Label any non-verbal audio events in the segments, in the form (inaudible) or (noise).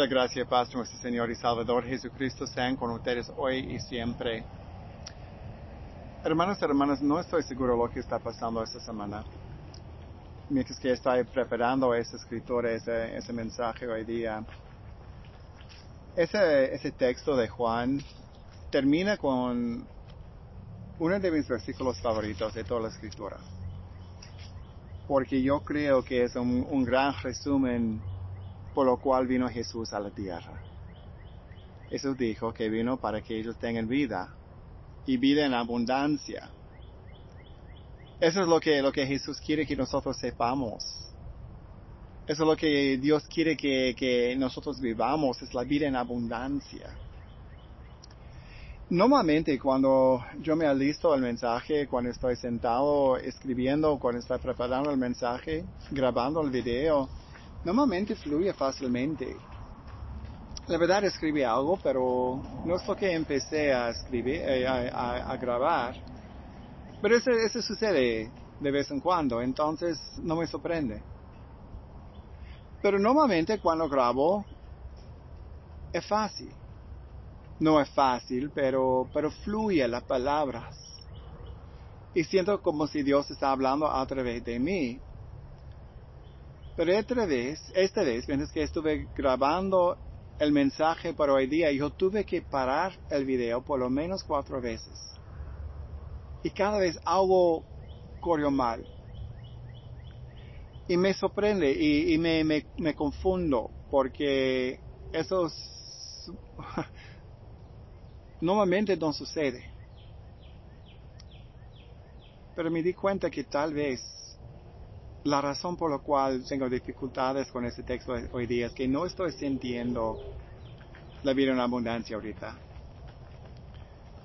La gracia y paz de nuestro Señor y Salvador Jesucristo sean con ustedes hoy y siempre. Hermanos y hermanas, no estoy seguro lo que está pasando esta semana. Mientras que estoy preparando ese escritor, ese, ese mensaje hoy día, ese, ese texto de Juan termina con uno de mis versículos favoritos de toda la escritura. Porque yo creo que es un, un gran resumen por lo cual vino Jesús a la tierra. Jesús dijo que vino para que ellos tengan vida y vida en abundancia. Eso es lo que, lo que Jesús quiere que nosotros sepamos. Eso es lo que Dios quiere que, que nosotros vivamos, es la vida en abundancia. Normalmente cuando yo me alisto el mensaje, cuando estoy sentado escribiendo, cuando estoy preparando el mensaje, grabando el video, normalmente fluye fácilmente. La verdad escribí algo, pero no es lo que empecé a escribir, eh, a, grabar. Pero eso, eso sucede de vez en cuando, entonces no me sorprende. Pero normalmente cuando grabo es fácil no es fácil, pero, pero fluye las palabras. Y siento como si Dios está hablando a través de mí. Pero esta vez, esta vez, mientras que estuve grabando el mensaje para hoy día, yo tuve que parar el video por lo menos cuatro veces. Y cada vez algo corrió mal. Y me sorprende y, y me, me, me confundo porque esos (laughs) Normalmente no sucede. Pero me di cuenta que tal vez la razón por la cual tengo dificultades con este texto hoy día es que no estoy sintiendo la vida en abundancia ahorita.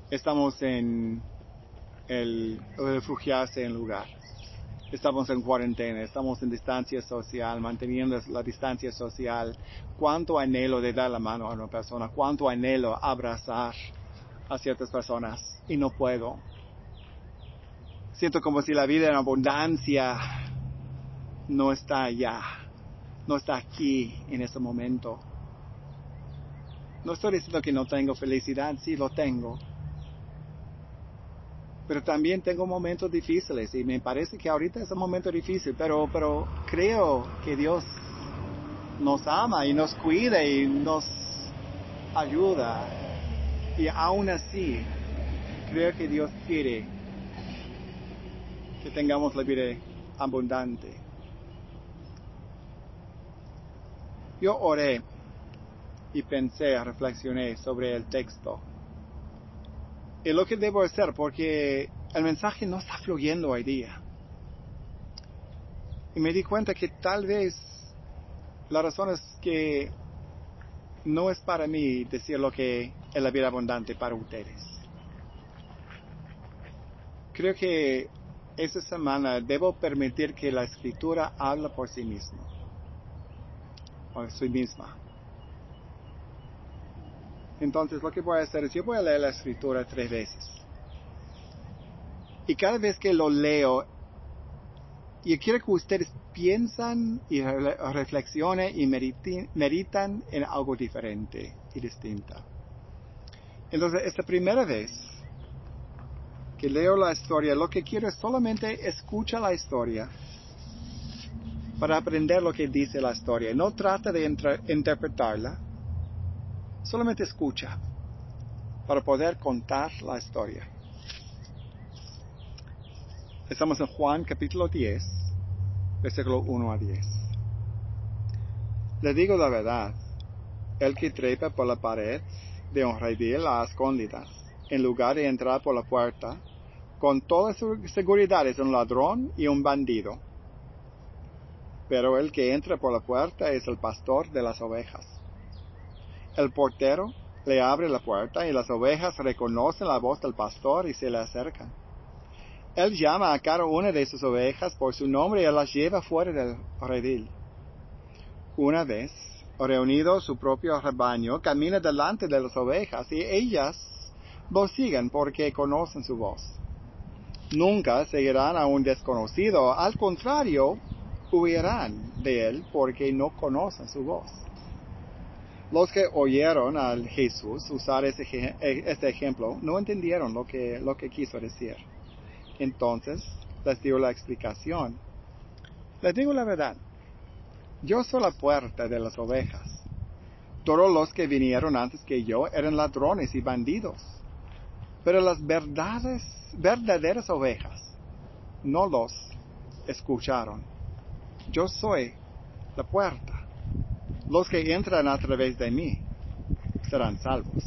Estamos en el, refugiarse en lugar. Estamos en cuarentena, estamos en distancia social, manteniendo la distancia social. Cuánto anhelo de dar la mano a una persona, cuánto anhelo abrazar a ciertas personas y no puedo. Siento como si la vida en abundancia no está allá, no está aquí en ese momento. No estoy diciendo que no tengo felicidad, sí lo tengo. Pero también tengo momentos difíciles y me parece que ahorita es un momento difícil, pero, pero creo que Dios nos ama y nos cuida y nos ayuda y aún así, creo que Dios quiere que tengamos la vida abundante. Yo oré y pensé, reflexioné sobre el texto. Y lo que debo hacer, porque el mensaje no está fluyendo hoy día. Y me di cuenta que tal vez la razón es que no es para mí decir lo que es la vida abundante para ustedes. Creo que esta semana debo permitir que la escritura hable por sí misma, por sí misma. Entonces lo que voy a hacer es, yo voy a leer la escritura tres veces. Y cada vez que lo leo, yo quiero que ustedes piensan y reflexionen y meditan en algo diferente y distinto. Entonces, esta primera vez que leo la historia, lo que quiero es solamente escucha la historia para aprender lo que dice la historia. No trata de interpretarla, solamente escucha para poder contar la historia. Estamos en Juan capítulo 10, versículo 1 a 10. Le digo la verdad, el que trepa por la pared de un redil a escondidas, en lugar de entrar por la puerta, con toda seguridad es un ladrón y un bandido. Pero el que entra por la puerta es el pastor de las ovejas. El portero le abre la puerta y las ovejas reconocen la voz del pastor y se le acercan. Él llama a cada una de sus ovejas por su nombre y las lleva fuera del redil. Una vez reunido su propio rebaño, camina delante de las ovejas y ellas lo siguen porque conocen su voz. Nunca seguirán a un desconocido, al contrario, huirán de él porque no conocen su voz. Los que oyeron al Jesús usar ese, este ejemplo no entendieron lo que, lo que quiso decir. Entonces les dio la explicación. Les digo la verdad. Yo soy la puerta de las ovejas. Todos los que vinieron antes que yo eran ladrones y bandidos. Pero las verdades, verdaderas ovejas no los escucharon. Yo soy la puerta. Los que entran a través de mí serán salvos.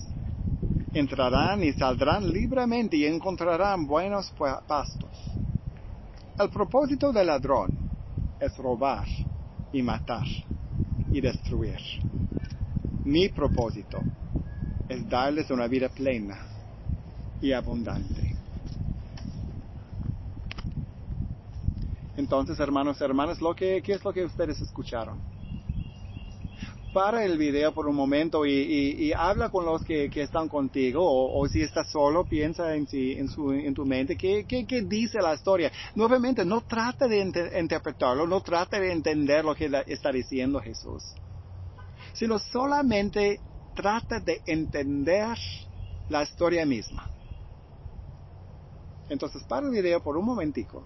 Entrarán y saldrán libremente y encontrarán buenos pastos. El propósito del ladrón es robar y matar y destruir. Mi propósito es darles una vida plena y abundante. Entonces, hermanos y hermanas, lo que, ¿qué es lo que ustedes escucharon? para el video por un momento y, habla con los que, están contigo o, si estás solo, piensa en, en, su, en tu mente ¿qué, qué, dice la historia. Nuevamente, no trata de interpretarlo, no trata de entender lo que está diciendo Jesús, sino solamente trata de entender la historia misma. Entonces, para el video por un momentico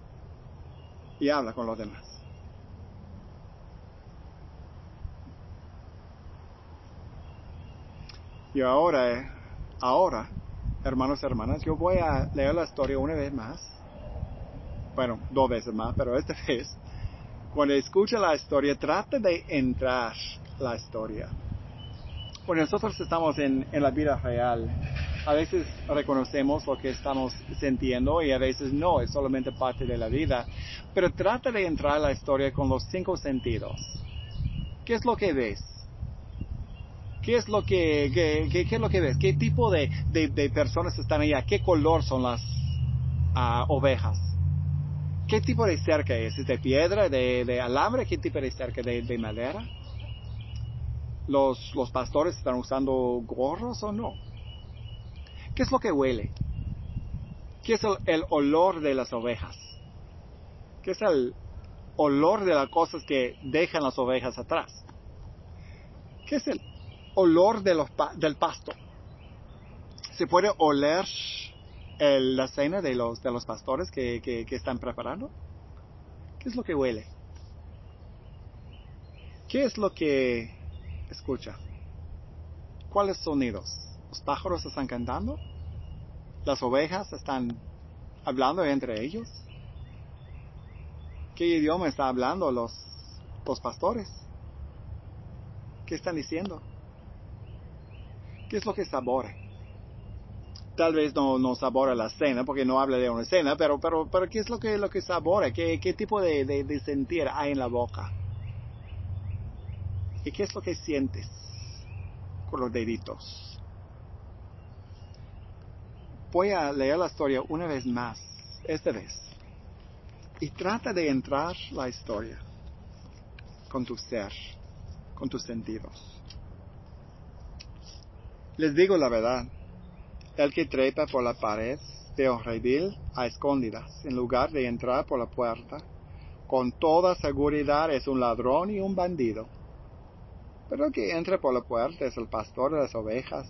y habla con los demás. Y ahora, eh, ahora, hermanos y hermanas, yo voy a leer la historia una vez más. Bueno, dos veces más, pero esta (laughs) vez, cuando escucha la historia, trate de entrar la historia. Cuando nosotros estamos en, en la vida real, a veces reconocemos lo que estamos sintiendo y a veces no, es solamente parte de la vida. Pero trata de entrar la historia con los cinco sentidos. ¿Qué es lo que ves? ¿Qué es lo que, qué, es lo que ves? ¿Qué tipo de, personas están allá? ¿Qué color son las ah, ovejas? ¿Qué tipo de cerca es? ¿Es de piedra, de, alambre? ¿Qué tipo de cerca? ¿De, madera? ¿Los, ¿Los pastores están usando gorros o no? ¿Qué es lo que huele? ¿Qué es el, el olor de las ovejas? ¿Qué es el olor de las cosas que dejan las ovejas atrás? ¿Qué es el olor del pasto. Se puede oler la cena de los, de los pastores que, que, están preparando. ¿Qué es lo que huele? ¿Qué es lo que escucha? ¿Cuáles sonidos? ¿Los pájaros están cantando? ¿Las ovejas están hablando entre ellos? ¿Qué idioma están hablando los, los pastores? ¿Qué están diciendo? ¿Qué es lo que sabora? Tal vez no, no sabora la cena, porque no habla de una cena, pero, pero, pero ¿qué es lo que, lo que sabora? ¿Qué, qué tipo de, de, sentir hay en la boca? ¿Y qué es lo que sientes con los deditos? Voy a leer la historia una vez más, esta vez. Y trata de entrar la historia con tu ser, con tus sentidos. Les digo la verdad, el que trepa por la pared de redil a escondidas, en lugar de entrar por la puerta, con toda seguridad es un ladrón y un bandido. Pero el que entra por la puerta es el pastor de las ovejas.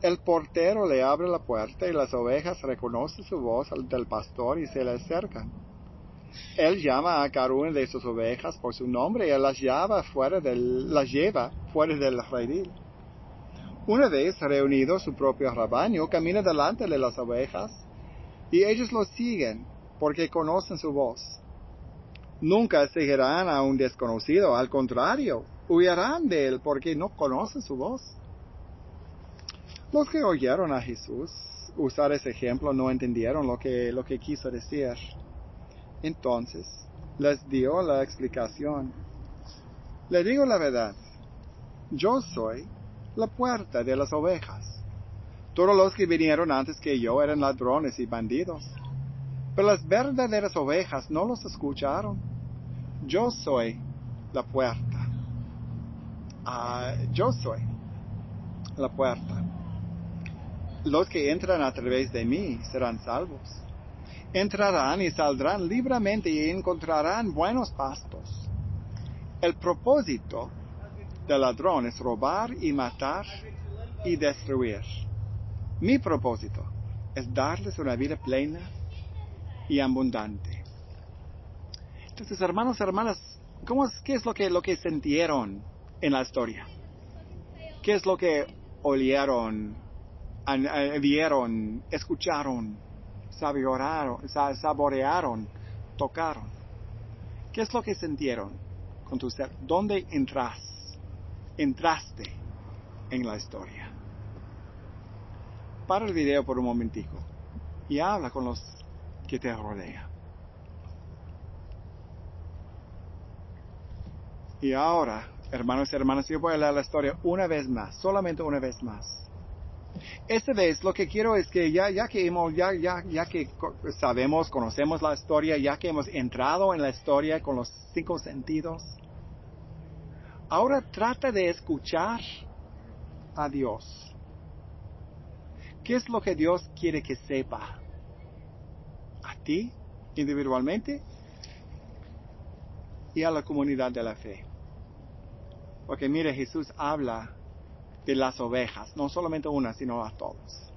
El portero le abre la puerta y las ovejas reconocen su voz del pastor y se le acercan. Él llama a cada una de sus ovejas por su nombre y las lleva fuera del, las fuera del redil. Una vez reunido su propio rebaño, camina delante de las ovejas y ellos lo siguen porque conocen su voz. Nunca seguirán a un desconocido, al contrario, huirán de él porque no conocen su voz. Los que oyeron a Jesús usar ese ejemplo no entendieron lo que, lo que quiso decir. Entonces les dio la explicación. Le digo la verdad, yo soy la puerta de las ovejas. Todos los que vinieron antes que yo eran ladrones y bandidos. Pero las verdaderas ovejas no los escucharon. Yo soy la puerta. Ah, yo soy la puerta. Los que entran a través de mí serán salvos. Entrarán y saldrán libremente y encontrarán buenos pastos. El propósito del ladrón es robar y matar y destruir. Mi propósito es darles una vida plena y abundante. Entonces, hermanos, hermanas, ¿cómo es, ¿qué es lo que, lo que sintieron en la historia? ¿Qué es lo que olieron, vieron, escucharon, saborearon, tocaron? ¿Qué es lo que sintieron con tu ser? ¿Dónde entras? Entraste en la historia. Para el video por un momentico y habla con los que te rodean. Y ahora, hermanos y hermanas, yo voy a leer la historia una vez más, solamente una vez más. Esta vez lo que quiero es que ya, ya que hemos, ya, ya, ya que sabemos, conocemos la historia, ya que hemos entrado en la historia con los cinco sentidos, ahora trata de escuchar a Dios. ¿Qué es lo que Dios quiere que sepa? ¿A ti individualmente? Y a la comunidad de la fe. Porque mire, Jesús habla de las ovejas, no solamente una, sino a todos.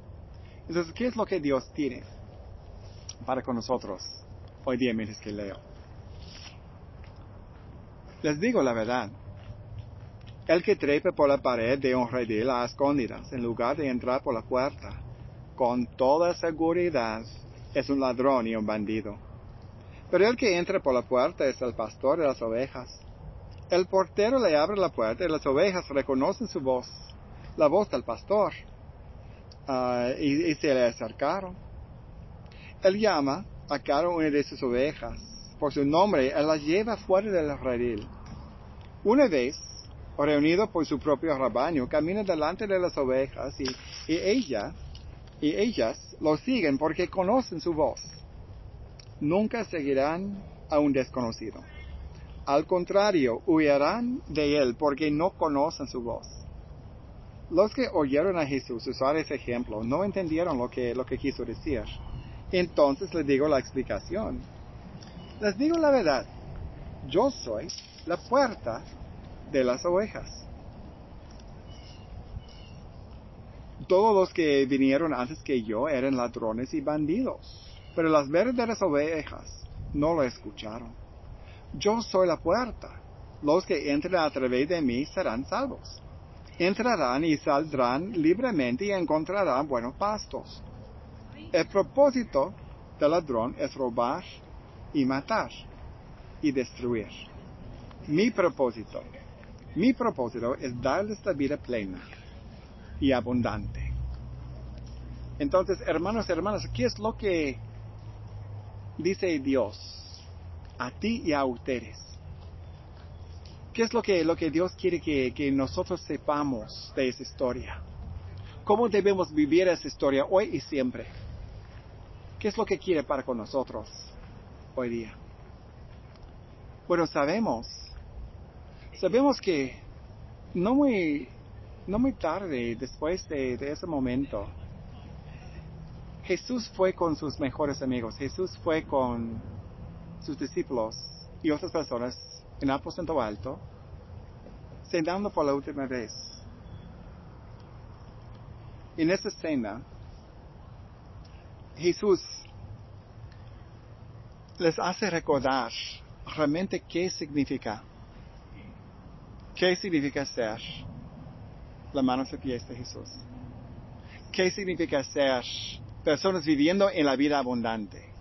Entonces, ¿qué es lo que Dios tiene para con nosotros hoy día mientras que leo? Les digo la verdad. El que trepe por la pared de un redil a escondidas, en lugar de entrar por la puerta, con toda seguridad, es un ladrón y un bandido. Pero el que entra por la puerta es el pastor de las ovejas. El portero le abre la puerta y las ovejas reconocen su voz la voz del pastor ah, y, se le acercaron. Él llama a cada una de sus ovejas por su nombre, él las lleva fuera del redil. Una vez, reunido por su propio rebaño, camina delante de las ovejas y, y y ellas lo siguen porque conocen su voz. Nunca seguirán a un desconocido. Al contrario, huirán de él porque no conocen su voz. Los que oyeron a Jesús usar ese ejemplo no entendieron lo que, lo que quiso decir. Entonces les digo la explicación. Les digo la verdad. Yo soy la puerta de las ovejas. Todos los que vinieron antes que yo eran ladrones y bandidos, pero las verdaderas ovejas no lo escucharon. Yo soy la puerta. Los que entren a través de mí serán salvos entrarán y saldrán libremente y encontrarán buenos pastos. El propósito del ladrón es robar y matar y destruir. Mi propósito, mi propósito es darles la vida plena y abundante. Entonces, hermanos y hermanas, ¿qué es lo que dice Dios a ti y a ustedes? ¿Qué es lo que, lo que Dios quiere que, que nosotros sepamos de esa historia? ¿Cómo debemos vivir esa historia hoy y siempre? ¿Qué es lo que quiere para con nosotros hoy día? Bueno, sabemos, sabemos que no muy, no muy tarde después de, de ese momento, Jesús fue con sus mejores amigos, Jesús fue con sus discípulos y otras personas en aposento alto, cenando por la última vez. En esa cena, Jesús les hace recordar realmente qué significa, qué significa ser la mano y pies de Jesús. ¿Qué significa ser personas viviendo en la vida abundante?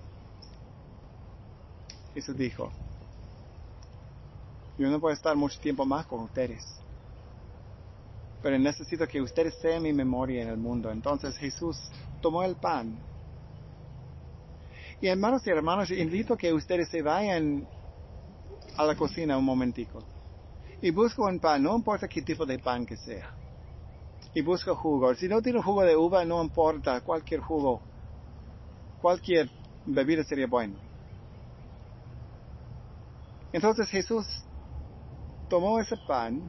Jesús dijo, yo no puedo estar mucho tiempo más con ustedes. Pero necesito que ustedes sean mi memoria en el mundo. Entonces Jesús tomó el pan. Y hermanos y hermanos, invito a que ustedes se vayan a la cocina un momentico. Y busco un pan, no importa qué tipo de pan que sea. Y busco jugo. Si no tiene jugo de uva, no importa, cualquier jugo. Cualquier bebida sería bueno. Entonces Jesús tomó ese pan,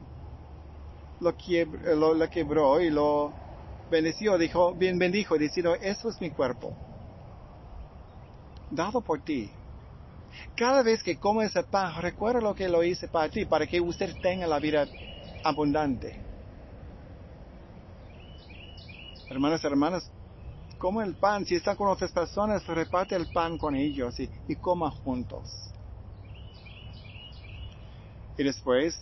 lo, quebró y lo bendició, dijo, bien bendijo, diciendo, eso es mi cuerpo, dado por ti. Cada vez que come ese pan, recuerda lo que lo hice para ti, para que usted tenga la vida abundante. Hermanos, hermanas, come el pan. Si está con otras personas, reparte el pan con ellos y, y coma juntos. Y después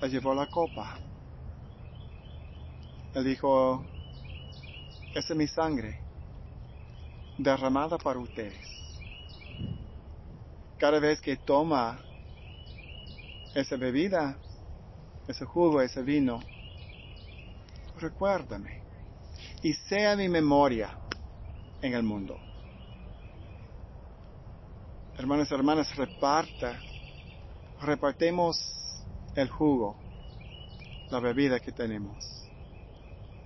le llevó la copa. Él dijo, esa es mi sangre, derramada para ustedes. Cada vez que toma esa bebida, ese jugo, ese vino, recuérdame y sea mi memoria en el mundo. Hermanos y hermanas, reparta, repartemos el jugo, la bebida que tenemos.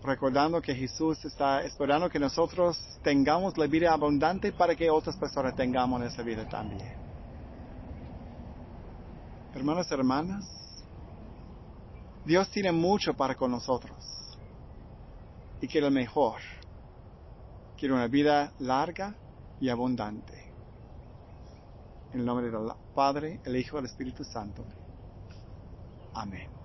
Recordando que Jesús está esperando que nosotros tengamos la vida abundante para que otras personas tengamos esa vida también. Hermanos y hermanas, Dios tiene mucho para con nosotros y quiere lo mejor. Quiere una vida larga y abundante. En el nombre del Padre, el Hijo y el Espíritu Santo. Amén.